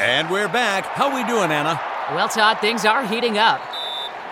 And we're back. How we doing, Anna? Well, Todd, things are heating up.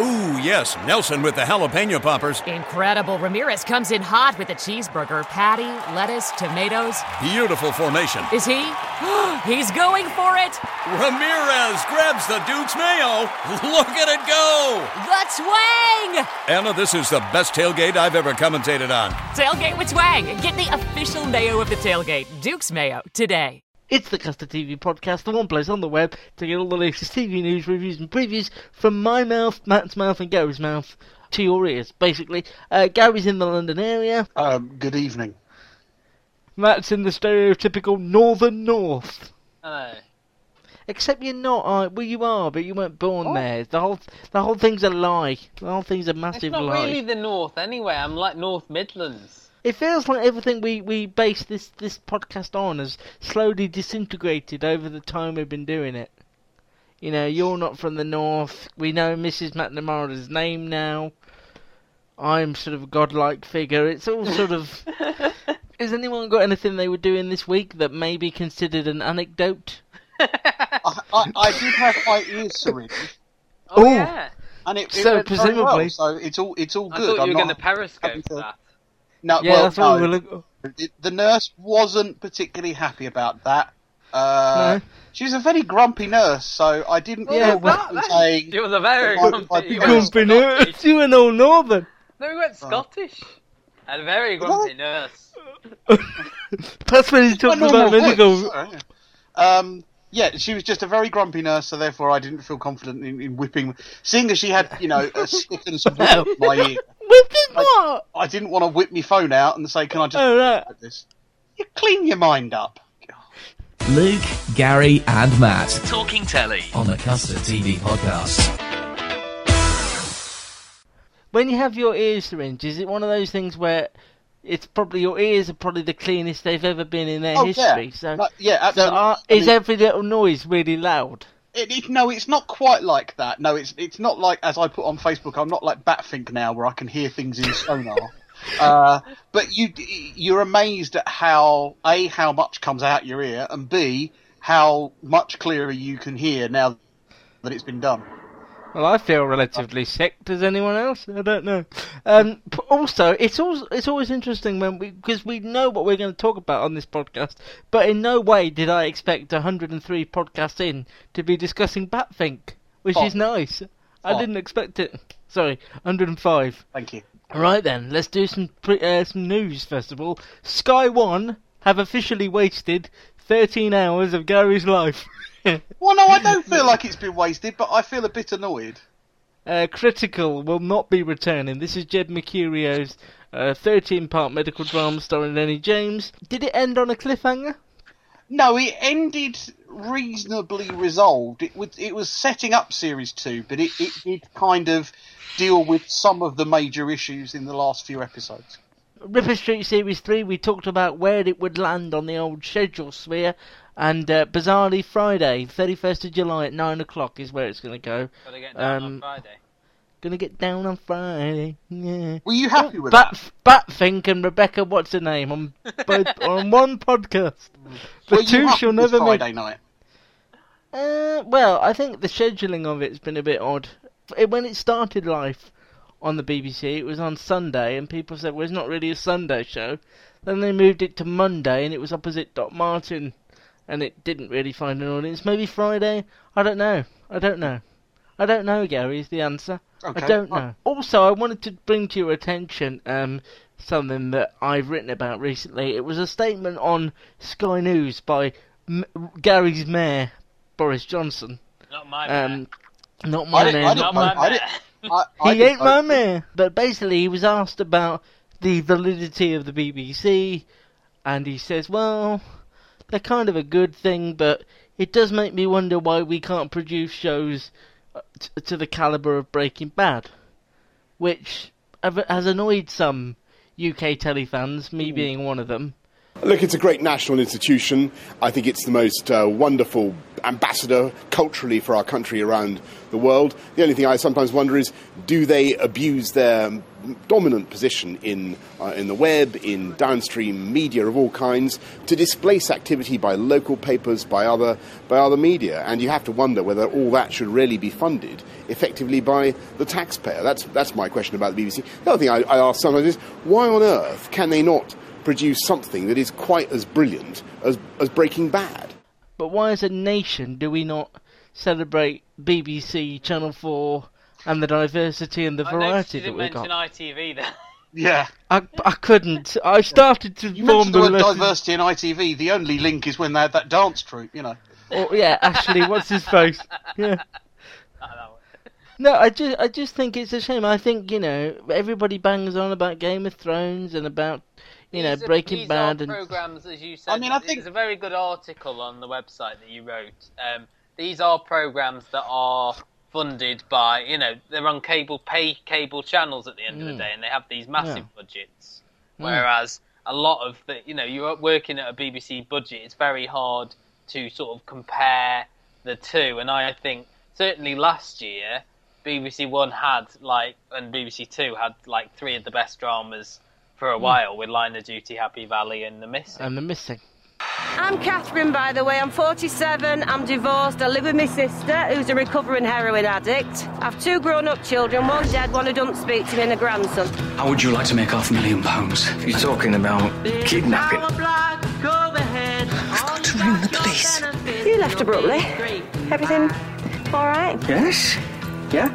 Ooh, yes, Nelson with the jalapeno poppers. Incredible. Ramirez comes in hot with a cheeseburger, patty, lettuce, tomatoes. Beautiful formation. Is he? He's going for it. Ramirez grabs the Duke's mayo. Look at it go. The twang. Anna, this is the best tailgate I've ever commentated on. Tailgate with twang. Get the official mayo of the tailgate, Duke's mayo, today. It's the Custard TV podcast, the one place on the web to get all the latest TV news, reviews, and previews from my mouth, Matt's mouth, and Gary's mouth to your ears, basically. Uh, Gary's in the London area. Um, good evening. Matt's in the stereotypical Northern North. Hello. Except you're not. Uh, well, you are, but you weren't born What? there. The whole the whole thing's a lie. The whole thing's a massive It's massive not lie. really the north anyway. I'm like North Midlands. It feels like everything we, we base this, this podcast on has slowly disintegrated over the time we've been doing it. You know, you're not from the north. We know Mrs. McNamara's name now. I'm sort of a godlike figure. It's all sort of. Has anyone got anything they were doing this week that may be considered an anecdote? I, I, I did have my ears syringed, Oh, Ooh. yeah. and it, it So, went very presumably- well, so it's all it's all I good. thought you I'm were going to not periscope that. No, Yeah, well, that's what we no. were looking. The nurse wasn't particularly happy about that. Uh, No. She was a very grumpy nurse, so I didn't Yeah, feel well- comfortable saying. It was a very grumpy. why- you why- went Grumpy nurse, Scottish. you went all northern. No, we went Scottish. A very grumpy nurse. That's when he talked about normal medical. voice, sorry. Um, yeah, she was just a very grumpy nurse, so therefore I didn't feel confident in, in whipping. Seeing as she had, you know, a stick and some wood in my ear, With this what? I didn't want to whip my phone out and say, "Can I just Oh, right. like this?" You clean your mind up. Luke, Gary, and Matt Talking Telly. on the Custard TV podcast. When you have your ears syringed, is it one of those things where it's probably your ears are probably the cleanest they've ever been in their Oh, history? yeah. So, No, yeah, so absolutely. are, I is mean- every little noise really loud? It, it, no, it's not quite like that. No, it's it's not like as I put on Facebook. I'm not like Batfink now, where I can hear things in sonar. uh, but you you're amazed at how a how much comes out your ear, and b how much clearer you can hear now that it's been done. Well, I feel relatively sick. Does anyone else? I don't know. Um, also, it's also it's always interesting when we because we know what we're going to talk about on this podcast, but in no way did I expect 103 podcasts in to be discussing Batfink, which is Oh. nice. I Oh. didn't expect it. Sorry, 105. Thank you. Right then, let's do some pre- uh, some news first of all. Sky One have officially wasted 13 hours of Gary's life. Well, no, I don't feel like it's been wasted, but I feel a bit annoyed. uh, Critical will not be returning. This is Jed Mercurio's uh, 13-part medical drama starring Lennie James. Did it end on a cliffhanger? No, it ended reasonably resolved. It was it was setting up series two, but it, it did kind of deal with some of the major issues in the last few episodes. Ripper Street Series 3, we talked about where it would land on the old schedule sphere, and uh, bizarrely Friday, 31st of July at 9 o'clock is where it's going to go. Gotta get down Um, on Friday. Gonna get down on Friday, yeah. Were you happy with that? Bat, Batfink and Rebecca, what's her name, on both on one podcast. The Were two happy shall with never meet. Friday night. Uh, well, I think the scheduling of it's been a bit odd. It, when it started live on the BBC, it was on Sunday, and people said, well, it's not really a Sunday show. Then they moved it to Monday, and it was opposite Doc Martin, and it didn't really find an audience. Maybe Friday? I don't know. I don't know. I don't know, Gary, is the answer. Okay. I don't Right. know. Also, I wanted to bring to your attention um, something that I've written about recently. It was a statement on Sky News by M- Gary's mayor, Boris Johnson. Not my Um, man. not my didn't- mayor, I not didn't my vote- I didn't- I, I he didn't ain't my vote. mayor. But basically, he was asked about the validity of the BBC, and he says, well, they're kind of a good thing, but it does make me wonder why we can't produce shows uh, t- to the caliber of Breaking Bad, which has annoyed some UK telly fans, me being one of them. Look, it's a great national institution. I think it's the most uh, wonderful ambassador culturally for our country around the world. The only thing I sometimes wonder is do they abuse their dominant position in, uh, in the web, in downstream media of all kinds, to displace activity by local papers, by other, by other media? And you have to wonder whether all that should really be funded effectively by the taxpayer. That's, that's my question about the BBC. The other thing I, I ask sometimes is why on earth can they not? produce something that is quite as brilliant as, as Breaking Bad. But why, as a nation, do we not celebrate BBC, Channel 4, and the diversity and the I noticed variety you that didn't we've mention got? ITV there. Yeah. I, I couldn't. I started to You form mentioned the word lesson- diversity in ITV. The only link is when they had that dance troupe, you know. Oh, yeah, actually, what's his face? Yeah. No, I just, I just think it's a shame. I think you know everybody bangs on about Game of Thrones and about you know These Breaking these Bad and programs, as you said. I mean, I think- there's a very good article on the website that you wrote. Um, these are programs that are funded by, you know, they're on cable, pay cable channels at the end of Mm. the day, and they have these massive Yeah. budgets. Mm. Whereas a lot of the, you know, you're working at a BBC budget, it's very hard to sort of compare the two. And I think certainly last year, BBC One had like, and BBC Two had like three of the best dramas for a Mm. while with Line of Duty, Happy Valley, and The Missing. and the missing. I'm Catherine, by the way. I'm 47. I'm divorced. I live with my sister, who's a recovering heroin addict. I've two grown up children, one dead, one who doesn't speak to me, and a grandson. How would you like to make half a million pounds? You're talking about kidnapping. I've got to ring the police. You left abruptly. Everything all right? Yes? Yeah?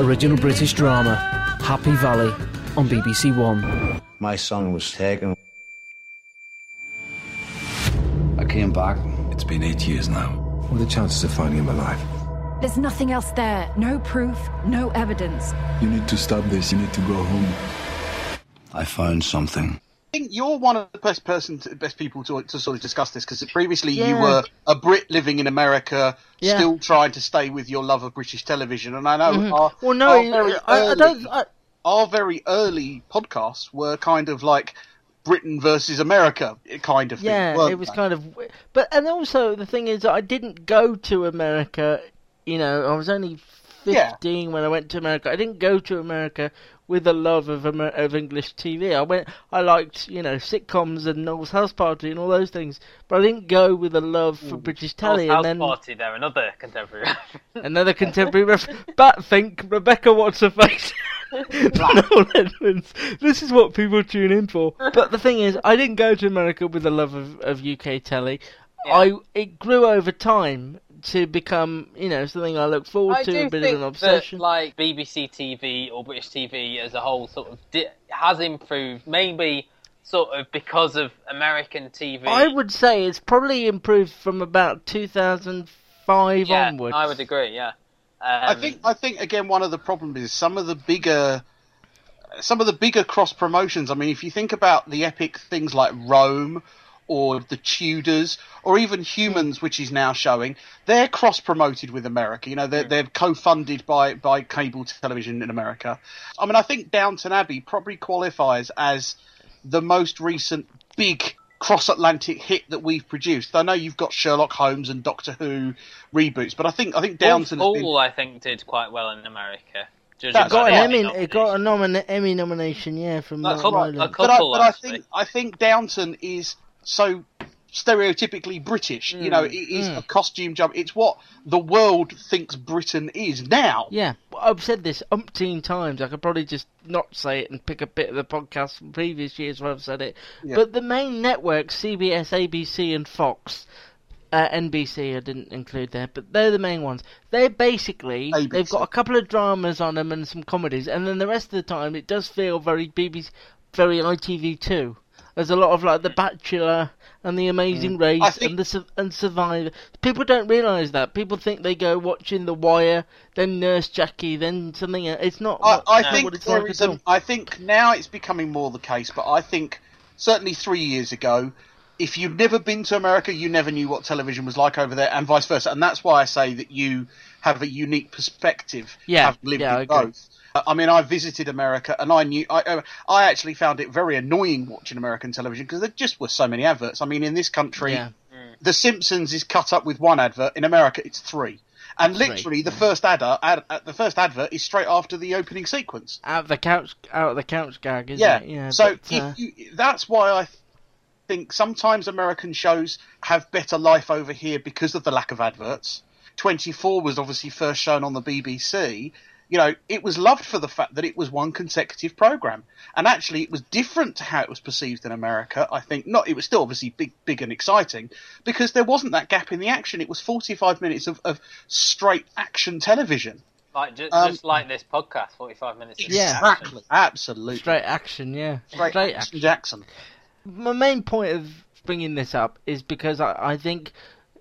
Original British drama, Happy Valley, on BBC One. My son was taken. I came back. It's been eight years now. What are the chances of finding him alive? There's nothing else there. No proof, no evidence. You need to stop this. You need to go home. I found something. I think you're one of the best person, to, best people to, to sort of discuss this because previously you were a Brit living in America, Yeah. still trying to stay with your love of British television. And I know Mhm. our, Well, no, our very I- I don't- I- our very early podcasts were kind of like Britain versus America kind of thing. Yeah, it was they? kind of. But and also the thing is, I didn't go to America. You know, I was only Yeah. fifteen when I went to America. I didn't go to America with a love of Amer- of English TV. I went. I liked you know sitcoms and Noel's House Party and all those things, but I didn't go with a love for British telly. House and then Party there, another contemporary. another contemporary ref. Batfink Rebecca what's her face. Edmonds. This is what people tune in for. But the thing is, I didn't go to America with a love of, of UK telly. I it grew over time to become, you know, something I look forward I to, a bit of an obsession. that, like BBC TV or British TV as a whole, sort of di- has improved. Maybe sort of because of American TV. I would say it's probably improved from about 2005 yeah, onwards. I would agree. Yeah. I think I think again one of the problems is some of the bigger some of the bigger cross promotions. I mean, if you think about the epic things like Rome or the Tudors or even Humans, which is now showing, they're cross promoted with America. You know, they're, they're co funded by, by cable television in America. I mean, I think Downton Abbey probably qualifies as the most recent big cross Atlantic hit that we've produced. I know you've got Sherlock Holmes and Doctor Who reboots, but I think I think Downton has been I think, did quite well in America. Judging That got an Emmy. It got a nomin- Emmy nomination, yeah, from That's Northern right, Ireland. but I, couple, but I think I think Downton is so stereotypically British. You know, it is Mm. a costume jump. It's what the world thinks Britain is now. Yeah, I've said this umpteen times. I could probably just not say it and pick a bit of the podcast from previous years where I've said it. Yeah. But the main networks, CBS, ABC, and Fox, uh, NBC I didn't include there, but they're the main ones. They're basically they've got a couple of dramas on them and some comedies, and then the rest of the time it does feel very BBC, very ITV2. There's a lot of like The Bachelor and The Amazing mm. Race think- and the and Survivor. People don't realise that. People think they go watching The Wire, then Nurse Jackie, then something else. It's not. I, I not think there like is. I think now it's becoming more the case, but I think certainly three years ago if you've never been to America, you never knew what television was like over there, and vice versa. And that's why I say that you have a unique perspective, Yeah, having lived yeah, I in agree. both. Uh, I mean, I visited America, and I knew I, uh, I actually found it very annoying watching American television because there just were so many adverts. I mean, in this country, Yeah. The Simpsons is cut up with one advert. In America, it's three. And literally, the first ad, ad, uh, the first advert is straight after the opening sequence. Out of the couch, out of the couch gag, isn't Yeah. it? Yeah. so but, uh, if you, that's why I think sometimes American shows have better life over here because of the lack of adverts. 24 was obviously first shown on the BBC. You know, it was loved for the fact that it was one consecutive program, and actually, it was different to how it was perceived in America. I think not. It was still obviously big, big and exciting because there wasn't that gap in the action. It was 45 minutes of, of straight action television. Like just, Um, just like this podcast, forty-five minutes. Yeah. Exactly, absolutely. straight action, yeah. Straight action Jackson. my main point of bringing this up is because I, I think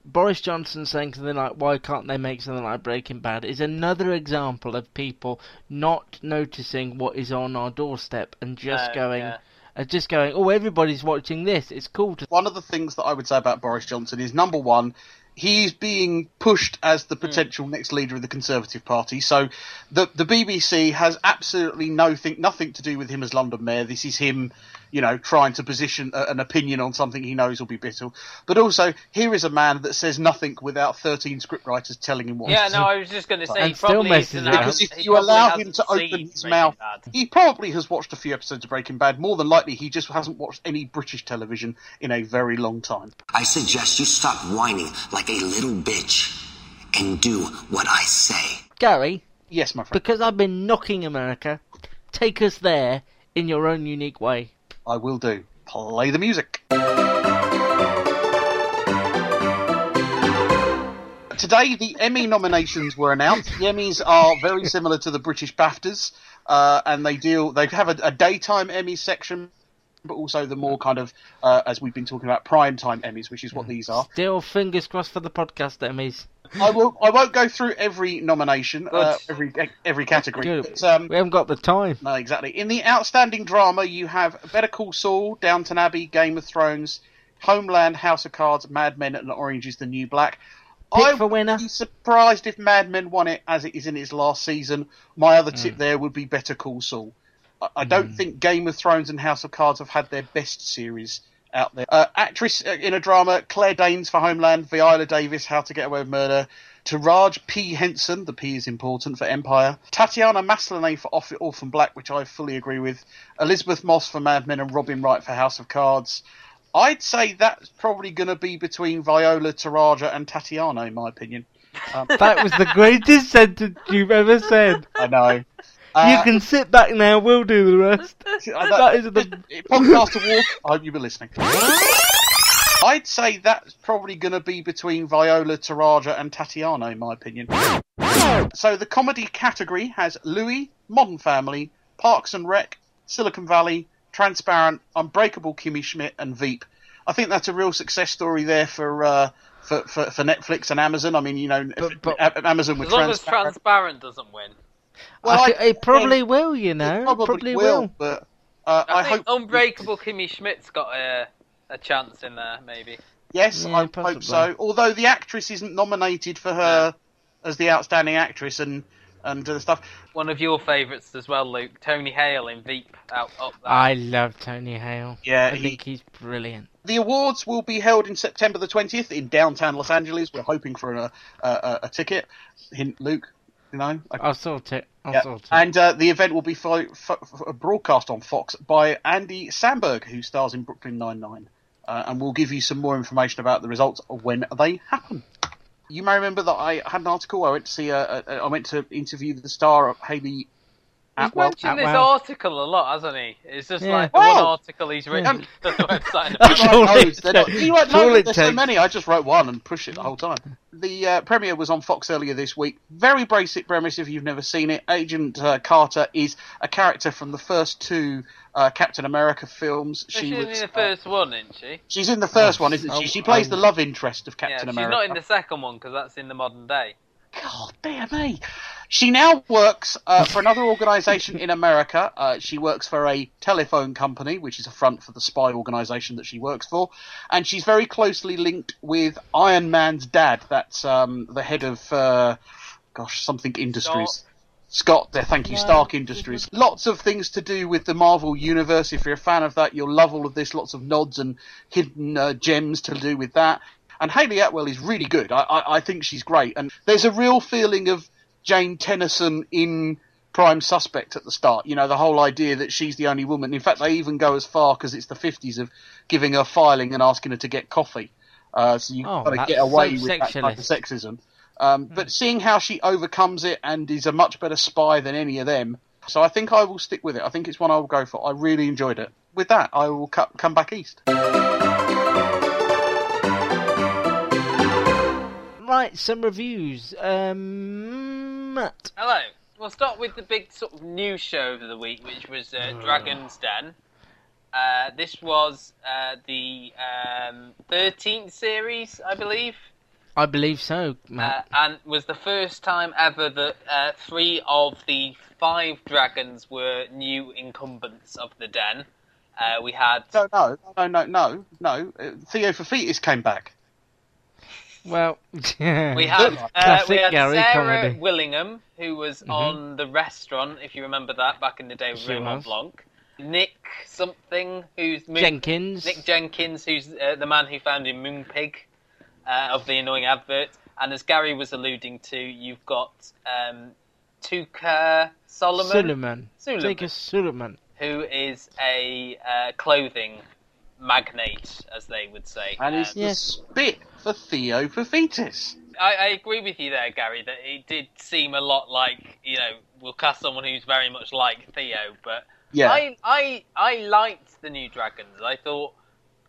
Boris Johnson saying something like, "Why can't they make something like Breaking Bad?" is another example of people not noticing what is on our doorstep and just No, going, yeah. uh, just going, "Oh, everybody's watching this. It's cool to." One of the things that I would say about Boris Johnson is number one, he's being pushed as the potential next leader of the Conservative Party. So the the BBC has absolutely no think nothing to do with him as London mayor. This is him, you know, trying to position a, an opinion on something he knows will be bitter. But also, here is a man that says nothing without thirteen scriptwriters telling him what. Yeah, to no. I was just going to say, And he still probably messes up. Because if he you allow him to open his mouth, Bad. he probably has watched a few episodes of Breaking Bad. More than likely, he just hasn't watched any British television in a very long time. I suggest you stop whining like a little bitch and do what I say. Gary. Yes, my friend. Because I've been knocking America, take us there in your own unique way. I will do. Play the music. Today, the Emmy nominations were announced. The Emmys are very similar to the British BAFTAs, uh, and they deal. They have a, a daytime Emmy section, but also the more kind of, uh, as we've been talking about, prime time Emmys, which is what these are. Still, fingers crossed for the podcast, Emmys. I will. I won't go through every nomination, uh, every every category. But, um, we haven't got the time. No, exactly. In the outstanding drama, you have Better Call Saul, Downton Abbey, Game of Thrones, Homeland, House of Cards, Mad Men, and Orange is the New Black. Pick I for winner. would be surprised if Mad Men won it as it is in its last season. My other tip there would be Better Call Saul. I, I don't think Game of Thrones and House of Cards have had their best series out there. Uh, actress uh, in a drama, Claire Danes for Homeland, Viola Davis, How to Get Away with Murder, Taraji P. Henson, the P is important for Empire, Tatiana Maslany for Off- Orphan Black, which I fully agree with, Elisabeth Moss for Mad Men, and Robin Wright for House of Cards. I'd say that's probably going to be between Viola, Taraji, and Tatiana, in my opinion. Um, That was the greatest sentence you've ever said. I know. You Uh, can sit back now. We'll do the rest. Uh, that is the podcast award. I hope you've been listening. I'd say that's probably going to be between Viola, Taraji, and Tatiana, in my opinion. So the comedy category has Louie, Modern Family, Parks and Rec, Silicon Valley, Transparent, Unbreakable Kimmy Schmidt, and Veep. I think that's a real success story there for uh, for, for for Netflix and Amazon. I mean, you know, A- Amazon with As long as Transparent. Transparent doesn't win. Well, I I- it probably will, you know. It probably, probably will, will. but uh, I, I, think hope Unbreakable Kimmy Schmidt's got a a chance in there, maybe. Yes, Yeah, I possibly. hope so. Although the actress isn't nominated for her as the outstanding actress and and uh, stuff. One of your favourites as well, Luke. Tony Hale in Veep out up there. I love Tony Hale. Yeah, I he- think he's brilliant. The awards will be held in September the twentieth in downtown Los Angeles. We're hoping for a a, a, a ticket. Hint, Luke. You know, I- I'll sort it. Yeah. And uh, the event will be fo- fo- fo- broadcast on Fox by Andy Samberg, who stars in Brooklyn Nine Nine, uh, and we'll give you some more information about the results when they happen. You may remember that I had an article. I went to see. A, a, I went to interview the star of Hayley He's Atwell. mentioned this Atwell. article a lot, hasn't he? It's just Yeah. like the one Well, article he's written to the website. That's all all it They're not- takes. you won't That's all know it there's so takes. many. I just wrote one and push it the whole time. The uh, premiere was on Fox earlier this week. Very basic premise if you've never seen it. Agent uh, Carter is a character from the first two uh, Captain America films. She's She in was. the uh, first one, isn't she? she's in the first one, isn't Oh, she? She plays oh. the love interest of Yeah, Captain she's America. not in the second one because that's in the modern day. God damn me. She now works uh, for another organisation in America. Uh, she works for a telephone company, which is a front for the spy organisation that she works for, and she's very closely linked with Iron Man's dad. That's um, the head of, uh, gosh, something Industries. Scott, there, thank you, Stark Industries. Lots of things to do with the Marvel Universe. If you're a fan of that, you'll love all of this. Lots of nods and hidden uh, gems to do with that. And Hayley Atwell is really good. I, I, I think she's great. And there's a real feeling of Jane Tennyson in Prime Suspect at the start. You know, the whole idea that she's the only woman. In fact, they even go as far because it's the 50s of giving her filing and asking her to get coffee. Uh, so you Oh, got to get away so with that type of sexism. Um, But seeing how she overcomes it and is a much better spy than any of them, so I think I will stick with it. I think it's one I will go for. I really enjoyed it. With that, I will cu- come back east. Right, some reviews. Um, Matt. Hello. We'll start with the big sort of news show of the week, which was uh, Dragon's Den. Uh, this was uh, the um, 13th series, I believe, I believe so, uh, Matt. and was the first time ever that uh, three of the five dragons were new incumbents of the Den. Uh, we had No, no, no, no, no, no. Uh, Theo Paphitis came back. Well, we had uh, we had Gary Sarah comedy. Willingham, who was on the restaurant, if you remember that back in the day with Sure Raymond. Blanc. Nick something, who's Moon- Jenkins. Nick Jenkins, who's uh, the man who founded Moonpig uh, of the annoying advert. And as Gary was alluding to, you've got um, Touker Solomon, Suleyman. Suleyman. Take Suleyman. who is a uh, clothing magnate, as they would say. And Um, it's the spit for Theo Paphitis. I, I agree with you there, Gary, that it did seem a lot like, you know, we'll cast someone who's very much like Theo, but Yeah. I, I, I liked the new Dragons. I thought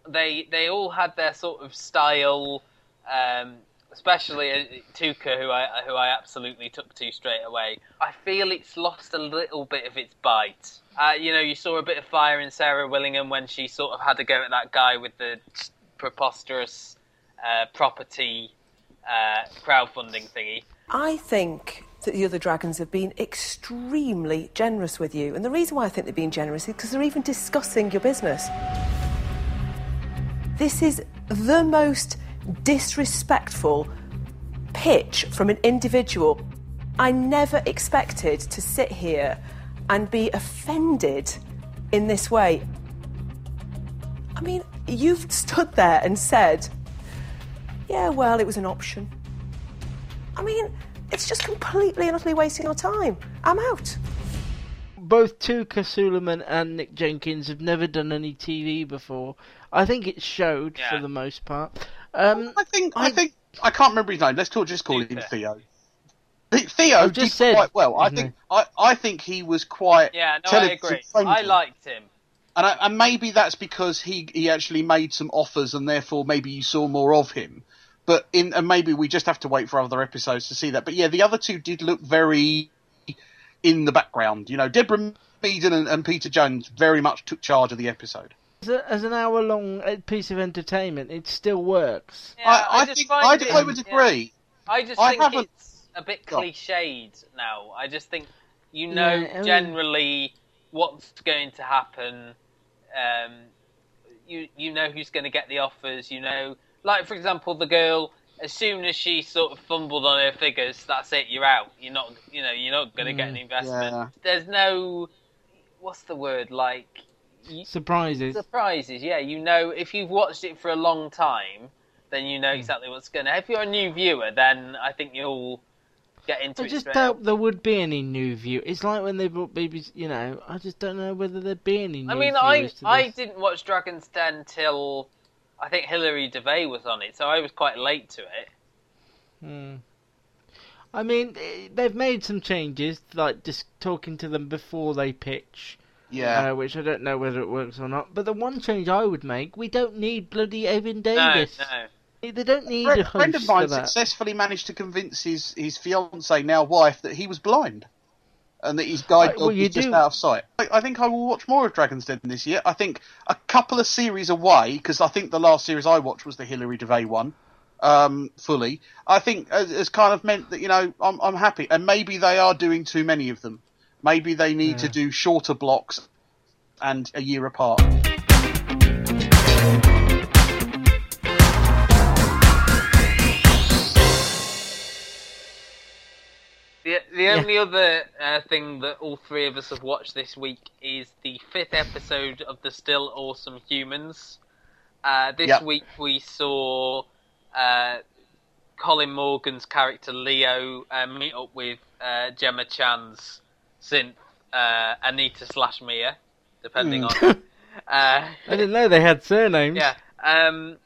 they they all had their sort of style, um, especially Touker, who I who I absolutely took to straight away. I feel it's lost a little bit of its bite. Uh, you know, you saw a bit of fire in Sarah Willingham when she sort of had to go at that guy with the preposterous uh, property uh, crowdfunding thingy. I think that the other dragons have been extremely generous with you. And the reason why I think they're being generous is because they're even discussing your business. This is the most disrespectful pitch from an individual. I never expected to sit here and be offended in this way. I mean, you've stood there and said, yeah, well, it was an option. I mean, it's just completely and utterly wasting our time. I'm out. Both Touker Suleyman and Nick Jenkins have never done any TV before. I think it showed for the most part. Um, I think I, think I can't remember his name. Let's talk, just call him Theo. Theo I've did said, quite well. I isn't think I, I think he was quite Yeah, no, I agree. friendly. I liked him. and I, and maybe that's because he he actually made some offers, and therefore maybe you saw more of him. But in and maybe we just have to wait for other episodes to see that. But yeah, the other two did look very in the background. You know, Deborah Meaden and, and Peter Jones very much took charge of the episode. As, a, as an hour-long uh, piece of entertainment, it still works. Yeah, I, I just think I, it- I would agree. I just I think haven't- it's a bit Go cliched now. I just think you know Yeah, I mean- generally what's going to happen. Um, you you know who's going to get the offers. You know, like for example, the girl. As soon as she sort of fumbled on her figures, that's it. You're out. You're not. You know, you're not going to get an Mm, investment. yeah. There's no. What's the word like? Surprises. Surprises, yeah. You know, if you've watched it for a long time, then you Hmm. know exactly what's going to. If you're a new viewer, then I think you'll get into I it just straight doubt away. there would be any new view. It's like when they brought babies. you know, I just don't know whether there'd be any new I mean, I I didn't watch Dragon's Den till I think Hilary Devey was on it, so I was quite late to it. Hmm. I mean, they've made some changes, like just talking to them before they pitch. Yeah. Uh, which I don't know whether it works or not. But the one change I would make, we don't need bloody Evan Davis. No, no. They don't need friend, a friend of mine for that. successfully managed to convince his his fiance, now wife, that he was blind, and that his guide Right, well, dog you was just do- out of sight. I, I think I will watch more of Dragon's Den this year. I think a couple of series away, because I think the last series I watched was the Hilary Devey one. um, fully, I think has, has kind of meant that you know I'm I'm happy, and maybe they are doing too many of them. Maybe they need to do shorter blocks and a year apart. The the only other uh, thing that all three of us have watched this week is the fifth episode of the Still Awesome Humans. Uh, this Yep. week we saw uh, Colin Morgan's character Leo uh, meet up with uh, Gemma Chan's synth uh, Anita slash Mia, depending Hmm. on. Uh, I didn't know they had surnames. yeah. Um,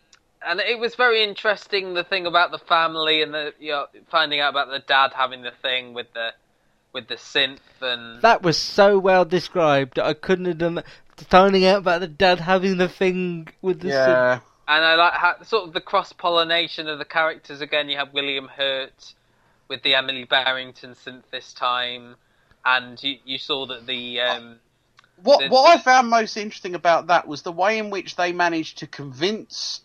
and it was very interesting the thing about the family and the you know finding out about the dad having the thing with the with the synth and That was so well described. I couldn't have done that. Finding out about the dad having the thing with the Yeah. and I like how sort of the cross pollination of the characters again. You have William Hurt with the Emily Berrington synth this time, and you you saw that the um, What the- what I found most interesting about that was the way in which they managed to convince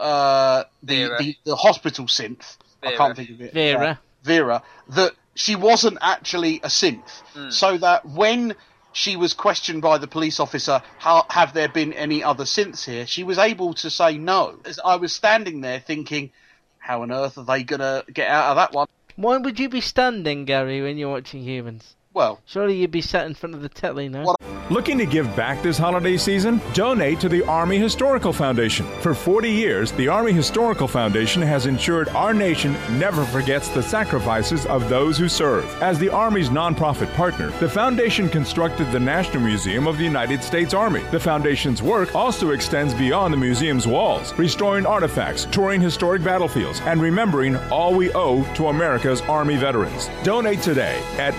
uh, the, the the hospital synth. I can't think of it. Vera. Uh, Vera that she wasn't actually a synth, Hmm. so that when she was questioned by the police officer, how, have there been any other synths here? She was able to say no. As I was standing there thinking, how on earth are they gonna get out of that one? Why would you be standing, Gary, when you're watching humans? Well, surely you'd be sat in front of the telly, no? Looking to give back this holiday season? Donate to the Army Historical Foundation. For 40 years, the Army Historical Foundation has ensured our nation never forgets the sacrifices of those who serve. As the Army's nonprofit partner, the foundation constructed the National Museum of the United States Army. The foundation's work also extends beyond the museum's walls, restoring artifacts, touring historic battlefields, and remembering all we owe to America's Army veterans. Donate today at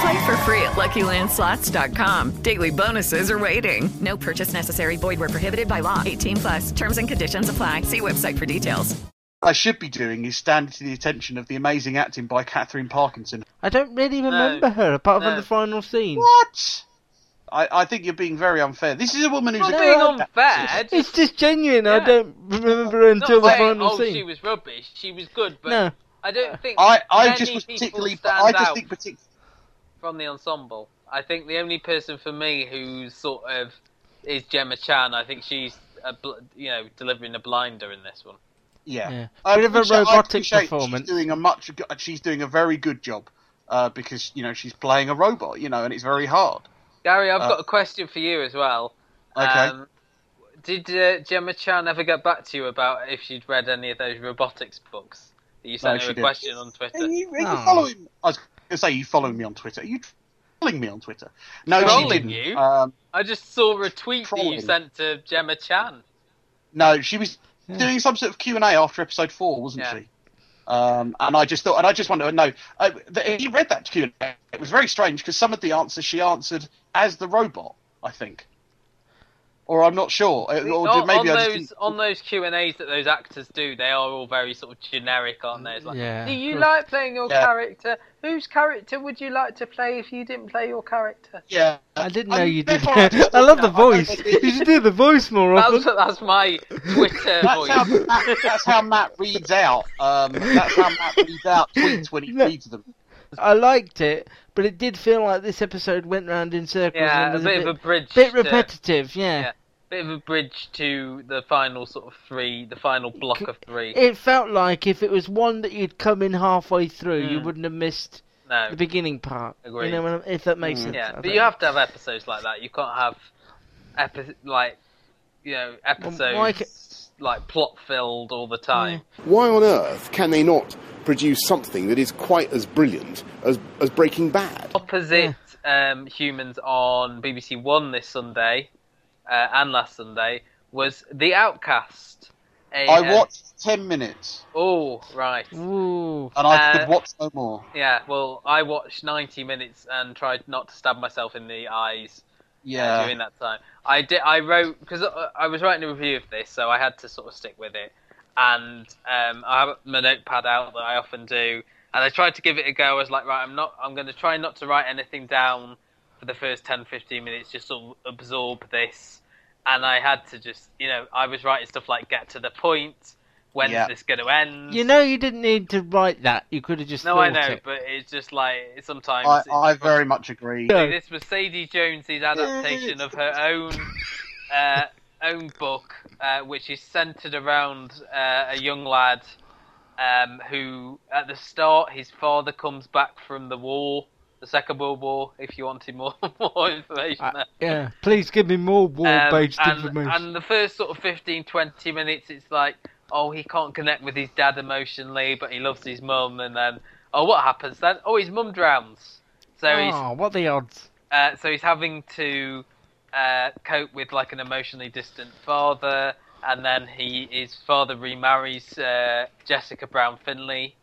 Play for free at LuckyLandSlots.com. Daily bonuses are waiting. No purchase necessary. Void where prohibited by law. 18 plus. Terms and conditions apply. See website for details. I should be doing is standing to the attention of the amazing acting by Katherine Parkinson. I don't really remember her, apart from the final scene. What? I, I think you're being very unfair. This is a woman who's not a being good unfair. It's just genuine. I don't remember her until the saying, final oh, scene. she was rubbish. She was good, but No. I don't think I, I many just was people particularly. stand I just out think particularly. From the ensemble. I think the only person for me who's sort of is Gemma Chan. I think she's a, bl- you know delivering a blinder in this one. Yeah, Yeah. I Bit of a appreciate- I robotic performance. She's doing a much. She's doing a very good job uh, because you know she's playing a robot. You know, and it's very hard. Gary, I've Uh, got a question for you as well. Okay. Um, did uh, Gemma Chan ever get back to you about if she'd read any of those robotics books? That you sent No, her a didn't. question on Twitter. Are you, are you following? I was going to say you following me on Twitter. Are you trolling me on Twitter? No, she Trolling didn't. you? Um, I just saw a tweet that you sent to Gemma Chan. no, she was doing some sort of Q and A after episode four, wasn't Yeah. she? Um, and I just thought, and I just wanted to know. Uh, the, he read that Q and A. It was very strange because some of the answers she answered as the robot. I think, or I'm not sure. Or on, maybe on I those didn't- on those Q and A's that those actors do, they are all very sort of generic, aren't they? It's like, Yeah. do you like playing your Yeah. character? Whose character would you like to play if you didn't play your character? Yeah, I didn't I know you did. I I love the no, I don't voice. You should do the voice more often. That's, that's my Twitter That's voice. how, Matt, that's how Matt reads out. Um, that's how Matt reads out tweets when he reads them. I liked it, but it did feel like this episode went round in circles. Yeah, and a was bit of a bridge bit to- repetitive. Yeah. Yeah, bit of a bridge to the final sort of three, the final block of three. It felt like if it was one that you'd come in halfway through, you Mm. wouldn't have missed No. the beginning part. Agreed. You know, if that makes sense. Yeah, I but you know. have to have episodes like that. You can't have epi- like you know episodes why ca- like plot filled all the time. Why on earth can they not produce something that is quite as brilliant as, as Breaking Bad? Opposite um, humans on BBC One this Sunday uh, and last Sunday was The Outcast, a, I uh, watched ten minutes, Oh, right. Ooh. and I Uh, could watch no more. Yeah, well, I watched 90 minutes and tried not to stab myself in the eyes uh, Yeah. during that time. I did. I wrote because I was writing a review of this, so I had to sort of stick with it. And um, I have my notepad out that I often do, and I tried to give it a go. I was like, right, I'm not. I'm going to try not to write anything down for the first 10, 15 minutes, just sort of absorb this. And I had to just, you know, I was writing stuff like "get to the point." When's Yeah. this going to end? You know, you didn't need to write that. You could have just. No, I know, it. but it's just like sometimes. I, I very much agree. so this was Sadie Jones's adaptation of her own uh, own book, uh, which is centered around uh, a young lad um, who, at the start, his father comes back from the war, the Second World War. If you wanted more more information, there. Yeah, please give me more war-based Um, and, information. and the first sort of 15, 20 minutes, it's like, oh, he can't connect with his dad emotionally, but he loves his mum, and then, oh, what happens then? Oh, his mum drowns. So he's oh, what the odds? uh, so he's having to uh, cope with like an emotionally distant father, and then he his father remarries uh, Jessica Brown Findlay.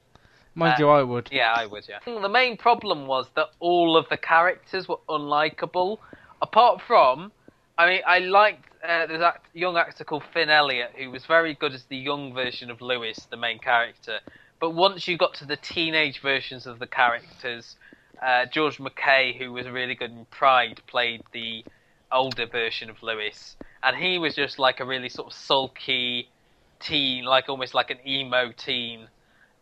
Mind Uh, you, I would. Yeah, I would. Yeah. The main problem was that all of the characters were unlikable. Apart from, I mean, I liked uh, there's a young actor called Finn Elliott who was very good as the young version of Lewis, the main character. But once you got to the teenage versions of the characters, uh, George MacKay, who was really good in Pride, played the older version of Lewis, and he was just like a really sort of sulky teen, like almost like an emo teen.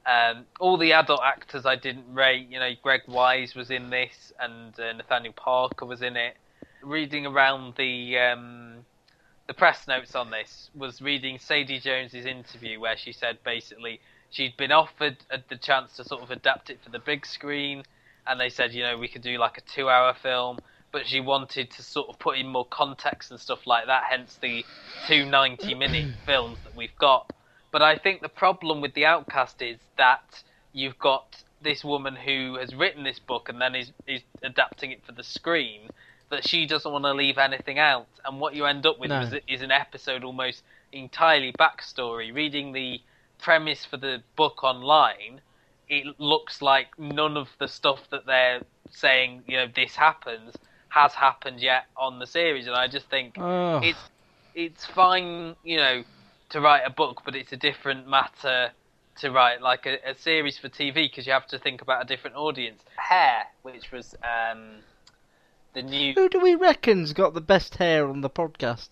Um, all the adult actors I didn't rate. You know, Greg Wise was in this, and uh, Nathaniel Parker was in it. Reading around the um, the press notes on this was reading Sadie Jones's interview where she said basically she'd been offered uh, the chance to sort of adapt it for the big screen, and they said you know we could do like a two-hour film, but she wanted to sort of put in more context and stuff like that. Hence the two 90-minute films that we've got. But I think the problem with the Outcast is that you've got this woman who has written this book and then is is adapting it for the screen. That she doesn't want to leave anything out, and what you end up with No. is, is an episode almost entirely backstory. Reading the premise for the book online, it looks like none of the stuff that they're saying, you know, this happens, has happened yet on the series, and I just think Oh. it's it's fine, you know, to write a book, but it's a different matter to write like a, a series for TV because you have to think about a different audience. Hair, which was um, the new. Who do we reckon's got the best hair on the podcast?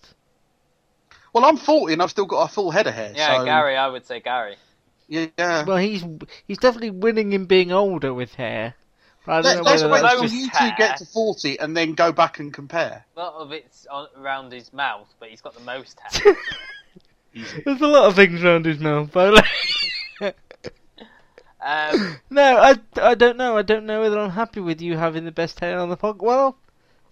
Well, I'm 40 and I've still got a full head of hair. Yeah, so, Gary, I would say Gary. Yeah. Well, he's he's definitely winning in being older with hair. But I don't Let, know let's whether wait that's until just... you hair. two get to 40 and then go back and compare. A lot of it's on, around his mouth, but he's got the most hair. There's a lot of things around his mouth. But um, no, I, I don't know. I don't know whether I'm happy with you having the best hair on the podcast. Well,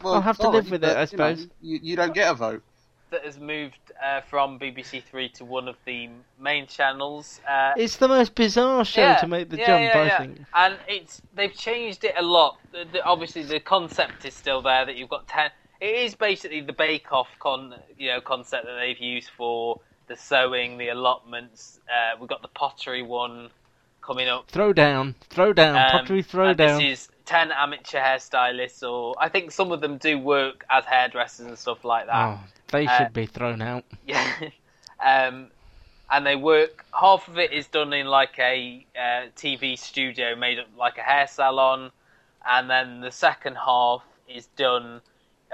Well, I'll have to live with it, but, I you know, suppose. You, you don't get a vote. That has moved uh, from BBC Three to one of the main channels. Uh, It's the most bizarre show yeah, to make the yeah, jump, yeah, I think. And it's they've changed it a lot. The, the, obviously, the concept is still there that you've got ten. It is basically the Bake Off con, you know, concept that they've used for the sewing, the allotments. Uh, we've got the pottery one coming up. Throw down, throw down, Um, pottery throw down. This is ten amateur hairstylists, or I think some of them do work as hairdressers and stuff like that. Oh, they Uh, should be thrown out. Yeah. um, and they work. Half of it is done in like a uh, TV studio made up like a hair salon, and then the second half is done.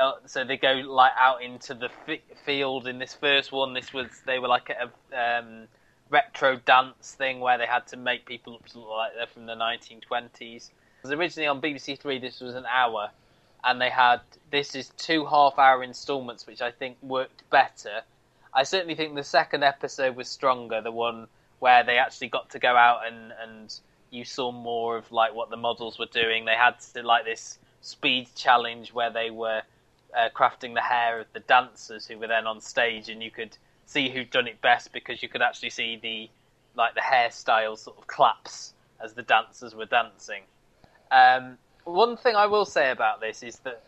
Uh, so they go like out into the fi- field. In this first one, this was they were like a um, retro dance thing where they had to make people look like they're from the 1920s. It was originally on BBC Three. This was an hour, and they had this is two half-hour installments, which I think worked better. I certainly think the second episode was stronger, the one where they actually got to go out and and you saw more of like what the models were doing. They had to, like this speed challenge where they were uh, crafting the hair of the dancers who were then on stage, and you could see who'd done it best because you could actually see the like the hairstyles sort of collapse as the dancers were dancing. Um, one thing I will say about this is that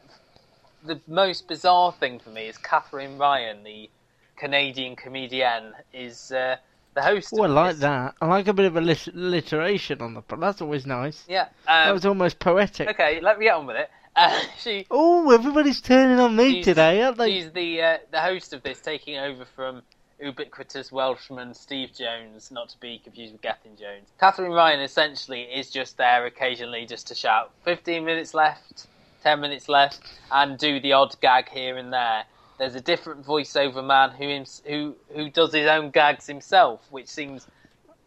the most bizarre thing for me is Katherine Ryan, the Canadian comedienne, is uh, the host. Oh, I like this. that. I like a bit of alliteration on the. That's always nice. Yeah. that Um, was almost poetic. okay, let me get on with it. Uh, she. Oh, everybody's turning on me today, aren't they? She's the uh, the host of this, taking over from ubiquitous Welshman Steve Jones, not to be confused with Gethin Jones. Katherine Ryan essentially is just there occasionally just to shout, 15 minutes left, 10 minutes left, and do the odd gag here and there. There's a different voiceover man who who who does his own gags himself, which seems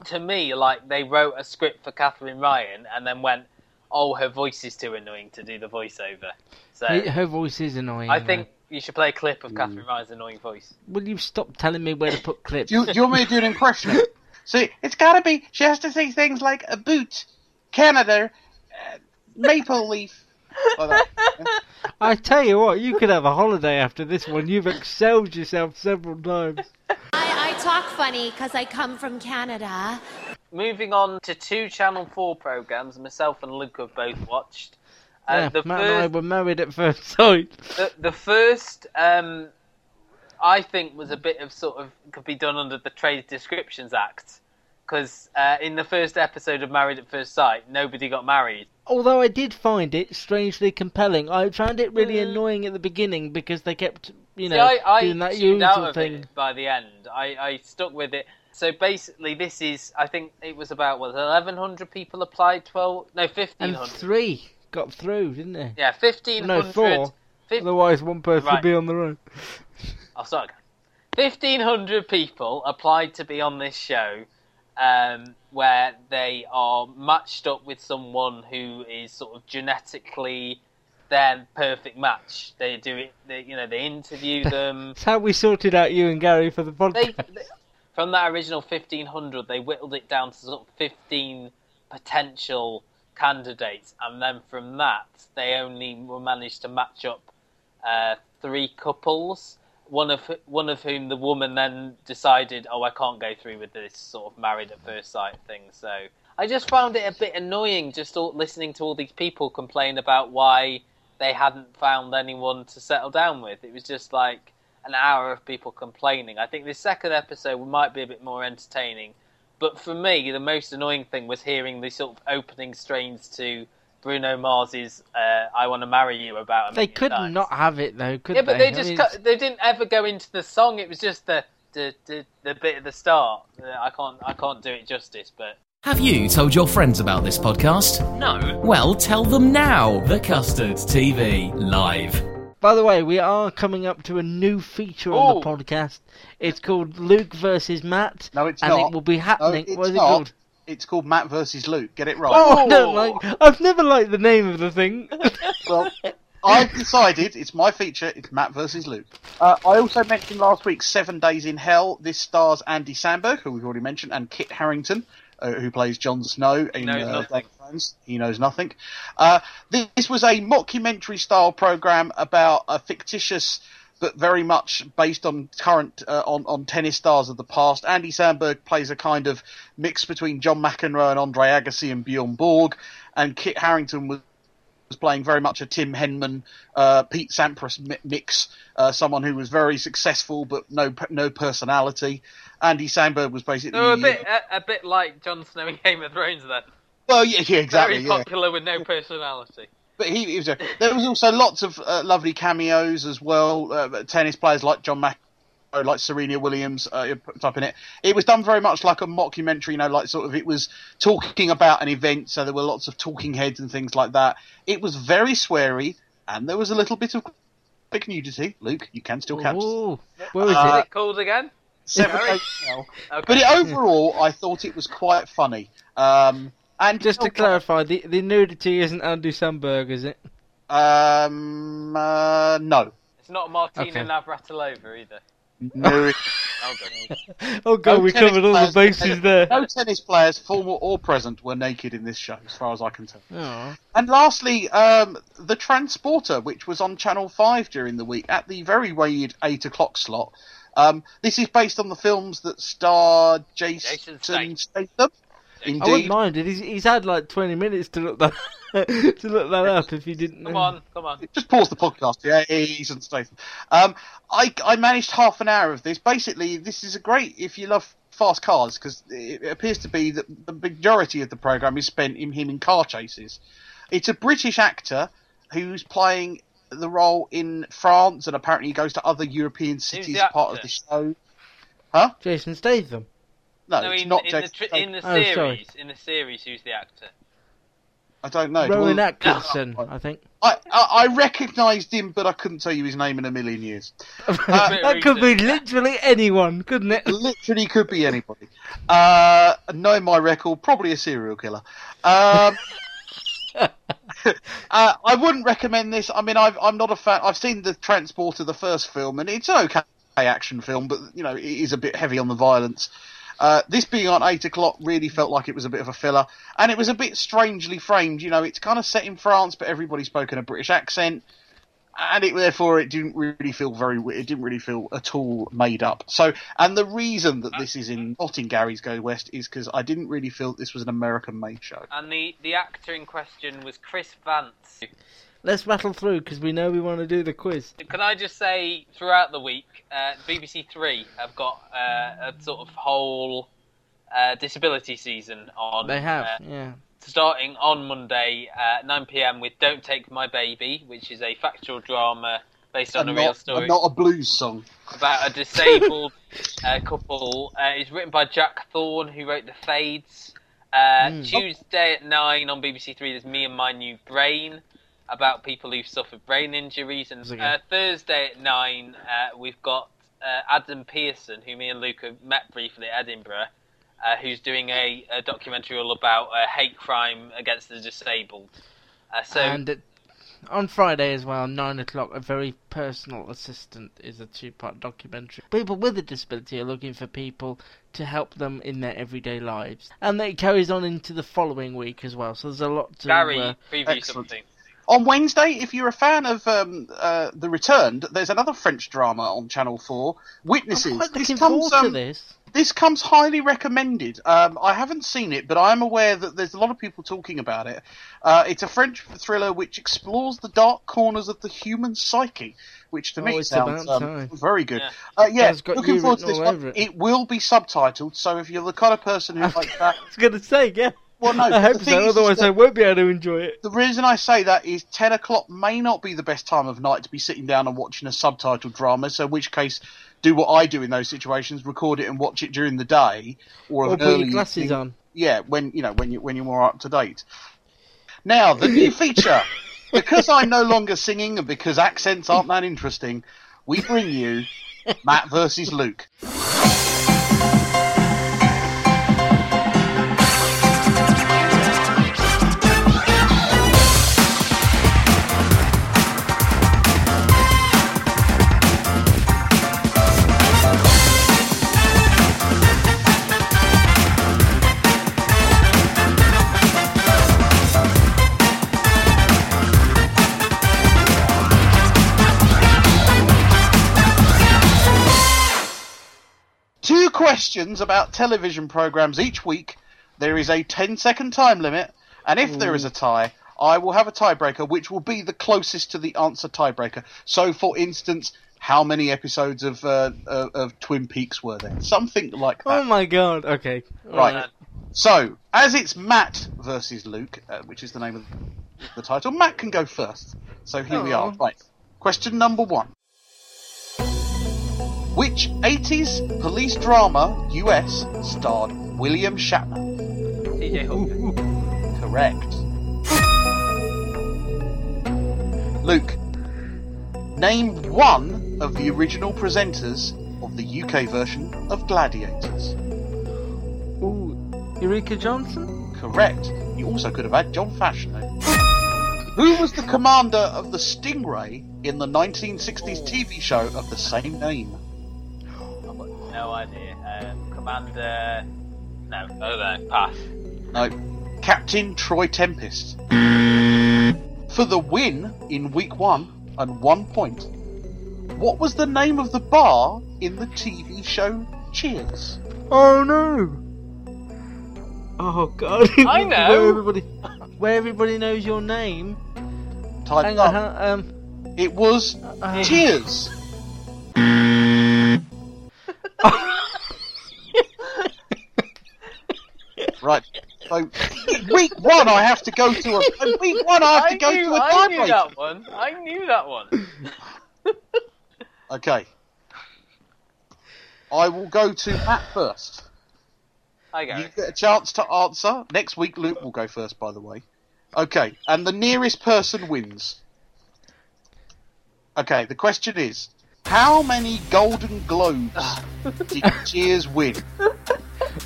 to me like they wrote a script for Katherine Ryan and then went, "Oh, her voice is too annoying to do the voiceover." So Her- voice is annoying. I think you should play a clip of Katherine Ryan's annoying voice. Will you stop telling me where to put clips? Do you, do you want me to do an impression? See, it's got to be. She has to say things like a boot, Canada, uh, maple leaf. Like. I tell you what, you could have a holiday after this one. You've excelled yourself several times. I, I talk funny because I come from Canada. Moving on to two Channel 4 programs, myself and Luke have both watched. Uh, yeah, the, Matt and I were married at first sight. the, the first, um, I think, was a bit of sort of could be done under the Trade Descriptions Act. Because uh, in the first episode of Married at First Sight, nobody got married. Although I did find it strangely compelling, I found it really annoying at the beginning because they kept, you know, Mm. See, I, I doing that usual thing. by the end. I, I stuck with it. So basically, this is, I think it was about, what, 1,100 people applied, 12, no, And three got through, didn't they? Yeah, 1,500. No, four. fif- Otherwise, one person Right. would be on the own. I'll start again. 1,500 people applied to be on this show um, where they are matched up with someone who is sort of genetically their perfect match. They do it, they, you know, they interview them. It's how we sorted out you and Gary for the podcast. they, they- from that original 1500 they whittled it down to sort of 15 potential candidates and then from that they only managed to match up uh, three couples one of one of whom the woman then decided oh I can't go through with this sort of married at first sight thing so I just found it a bit annoying just all, listening to all these people complain about why they hadn't found anyone to settle down with it was just like an hour of people complaining. I think this second episode might be a bit more entertaining, but for me, the most annoying thing was hearing the sort of opening strains to Bruno Mars's uh, "I Want to Marry You" about. A They could Times. not have it though, could yeah, but they? they I just mean, cut, they didn't ever go into the song. It was just the the the, the bit at the start. Uh, I can't I can't do it justice, but. Have you told your friends about this podcast? No. Well, tell them now. The Custard TV live. By the way, we are coming up to a new feature on Oh. the podcast. It's called Luke versus Matt. No, it's and not. it will be No, happening. it's what is it not. called? It's called Matt versus Luke. Get it right. Oh, I don't like. I've never liked the name of the thing. well, I've decided it's my feature. It's Matt versus Luke. Uh, I also mentioned last week Seven Days in Hell. This stars Andy Samberg, who we've already mentioned, and Kit Harington, uh, who plays Jon Snow in knows uh, nothing. Game of He knows nothing. Uh, this was a mockumentary style program about a fictitious. But very much based on current uh, on on tennis stars of the past. Andy Samberg plays a kind of mix between John McEnroe and Andre Agassi and Bjorn Borg, and Kit Harington was was playing very much a Tim Henman, uh, Pete Sampras mix. Uh, someone who was very successful but no no personality. Andy Samberg was basically were a bit a, a bit like Jon Snow in Game of Thrones then. Well, yeah, yeah, exactly. Very yeah. popular with no personality. But he, he was a, there was also lots of uh, lovely cameos as well. Uh, tennis players like John McEnroe, like Serena Williams, uh, put up in it. It was done very much like a mockumentary, you know, like sort of it was talking about an event, so there were lots of talking heads and things like that. It was very sweary, and there was a little bit of big nudity. Luke, you can still catch. Ooh, where is Uh, What's it called again? Seven Sorry? Days in Hell. Okay. But it, overall, I thought it was quite funny. Um, and Just to clarify, the the nudity isn't Andy Samberg, is it? um, uh, no, It's not Martina Okay. Navratilova either. no. Oh, good. Oh god, No we tennis covered all the players- bases there. No tennis players, former or present, were naked in this show, as far as I can tell. Oh. And lastly, um, The Transporter, which was on Channel 5 during the week at the very weird 8 o'clock slot. Um, this is based on the films that star Jason, Jason Statham. I wouldn't mind it. He's, he's had like 20 minutes to look that to look that up if you didn't. Come on, come on. Just pause the podcast. Yeah, he's on Statham. Um, I, I managed half an hour of this. Basically, this is a great if you love fast cars because it appears to be that the majority of the program is spent in him in car chases. It's a British actor who's playing the role in France, and apparently he goes to other European cities as part of the show. Huh? Jason Statham. No, no, it's in, not in, the, Jason in the Oh, sorry. series. in the series, who's the actor? I don't know. Rowan Well, Atkinson, I think. I, I, I recognised him, but I couldn't tell you his name in a million years. Uh, that could be literally anyone, couldn't it? literally could be anybody. Uh, knowing my record, probably a serial killer. Um, uh, I wouldn't recommend this. I mean, I've, I'm not a fan. I've seen the Transporter, the first film, and it's an okay action film, but you know, it is a bit heavy on the violence. Uh, this being on eight o'clock really felt like it was a bit of a filler, and it was a bit strangely framed. You know, it's kind of set in France, but everybody spoke in a British accent and it therefore it didn't really feel very it didn't really feel at all made up so and the reason that this is in not in gary's go west is because i didn't really feel this was an american made show And the, the actor in question was Chris Vance. Let's rattle through because we know we want to do the quiz. Can I just say, throughout the week, uh, BBC Three have got uh, a sort of whole uh, disability season on. They have, uh, yeah. starting on Monday at 9 pm with Don't Take My Baby, which is a factual drama based on and a real story and not a blues song about a disabled uh, couple. Uh, it's written by Jack Thorne, who wrote The Fades. Uh, Hmm. Tuesday at 9 on BBC Three, there's Me and My New Brain, about people who've suffered brain injuries. And uh, Thursday at 9, uh, we've got uh, Adam Pearson, who me and Luke have met briefly at Edinburgh, uh, who's doing a, a documentary all about uh, hate crime against the disabled. Uh, so and it, on Friday as well, nine o'clock, a very personal assistant is a two-part documentary. People with a disability are looking for people to help them in their everyday lives, and it carries on into the following week as well. So there's a lot to. Gary, preview excellent. something. On wednesday if you're a fan of um, uh, the returned there's another french drama on channel 4 witnesses I'm quite this looking comes forward to um, this. this comes highly recommended. Um, I haven't seen it, but I am aware that there's a lot of people talking about it. Uh, it's a French thriller which explores the dark corners of the human psyche, which to Oh, me sounds um, very good. Yeah. Uh, yeah, It's got looking forward to this one. it. It will be subtitled, so if you're the kind of person who likes that, I was going to say, yeah. Well, no, I hope so. Otherwise, I won't be able to enjoy it. the reason I say that is 10 o'clock may not be the best time of night to be sitting down and watching a subtitled drama, so in which case, do what I do in those situations, record it and watch it during the day, or, Or put your glasses on. Yeah, when, you know, when, you, when you're more up to date. Now, the new feature. because I'm no longer singing and because accents aren't that interesting, we bring you Matt versus Luke. Questions about television programs each week. There is a 10 second time limit, and if there is a tie, I will have a tiebreaker, which will be the closest to the answer tiebreaker. So, for instance, how many episodes of uh, of, of Twin Peaks were there? Something like that. Oh my god. Okay. Right. So, as it's Matt versus Luke, uh, which is the name of the title, Matt can go first. So here we are. Right. Question number one. Which 80s police drama US starred William Shatner? TJ Hooker. Correct. Luke, name one of the original presenters of the UK version of Gladiators. Ooh, Ulrika Jonsson? Correct. You also could have had John Fashanu. Who was the commander of the Stingray in the 1960s TV show of the same name? I've got no idea. Um, Commander. No, oh no, pass. No, Captain Troy Tempest. For the win in week one and one point, what was the name of the bar in the TV show Cheers? Oh no! Oh god! I know. where everybody, where everybody knows your name. Type Hang up. on, hang- um, It was Uh, Cheers. Right. So week one, I have to go to a week one. I have to go knew, to a I knew tiebreaker. that one. I knew that one. Okay. I will go to Matt first. Hi, Gary. You get a chance to answer. Next week, Luke will go first, by the way. Okay, and the nearest person wins. Okay, the question is how many Golden Globes did Cheers win?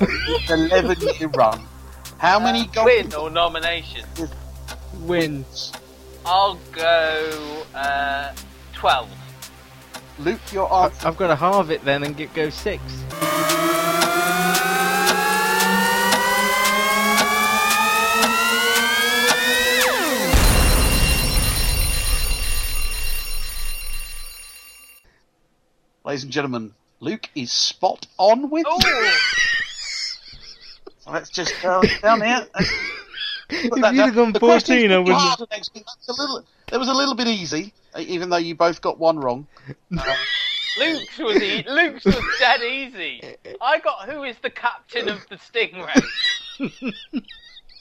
Its 11 year run. How many Golden Win or nomination? Wins. I'll go uh, 12. Luke, your I- answer. I've got to halve it then and get go six. Ladies and gentlemen, Luke is spot on with you. So let's just go down here. If you'd have gone 14, I wouldn't have- Next week. A little, that was a little bit easy, uh, even though you both got one wrong. Uh, Luke's was e- Luke's was dead easy. I got who is the captain of the Stingray.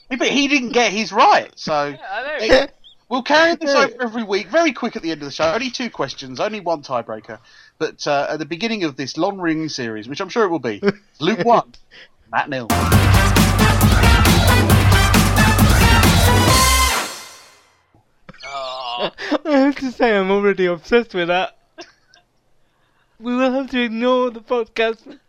Yeah, but he didn't get his right, so I know. we'll carry this over every week. Very quick at the end of the show. Only two questions, only one tiebreaker. But uh, at the beginning of this long ring series, which I'm sure it will be, Luke one, Matt nil. Oh, I have to say, I'm already obsessed with that. We will have to ignore the podcast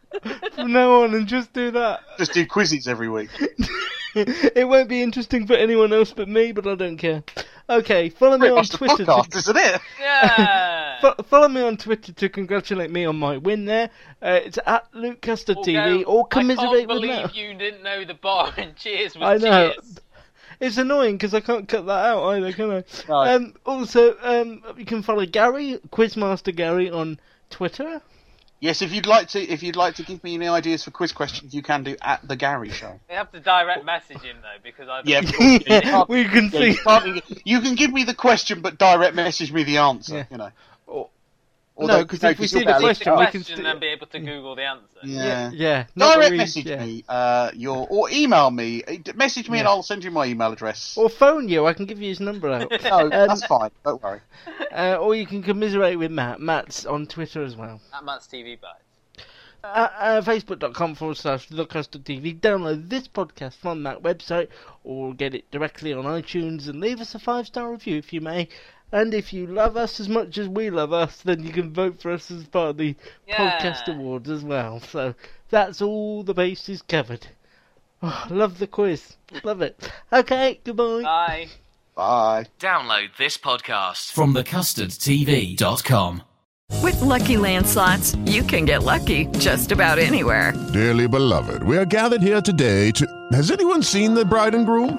from now on and just do that. Just do quizzes every week. it won't be interesting for anyone else but me, but I don't care. Okay, follow me Pretty on Twitter. podcast, to, isn't it? yeah. Fo- follow me on Twitter to congratulate me on my win there. Uh, it's at Luke Custard TV or commiserate I can't with believe me. you didn't know the bar and cheers was I know. cheers. It's annoying because I can't cut that out either, can I? No. Um, also, um, you can follow Gary, Quizmaster Gary, on Twitter. Yes, if you'd like to, if you'd like to give me any ideas for quiz questions, you can do at the Gary Show. You have to direct message him though because I Yeah, Yeah, we can Yeah, see. you, can't- you can give me the question, but direct message me the answer. Yeah. You know. Or- Although, no, 'cause you know, if we you'll see get the question, we can question st- and be able to Google the answer. Yeah. Yeah, not Direct read- message yeah. me, uh, your or email me. Uh, Message me and I'll send you my email address. Or phone you. I can give you his number out. no, Um, that's fine. Don't worry. uh, or you can commiserate with Matt. Matt's on Twitter as well. At Matt's TV Bites. Uh, uh, Facebook.com forward slash The Custard TV. Download this podcast from that website or get it directly on iTunes and leave us a five star review if you may. And if you love us as much as we love us, then you can vote for us as part of the Yeah. podcast awards as well. So that's all the bases covered. Oh, love the quiz. Love it. Okay, goodbye. Bye. Bye. Download this podcast from thecustardtv.com. With Lucky Land slots, you can get lucky just about anywhere. Dearly beloved, we are gathered here today to. Has anyone seen the bride and groom?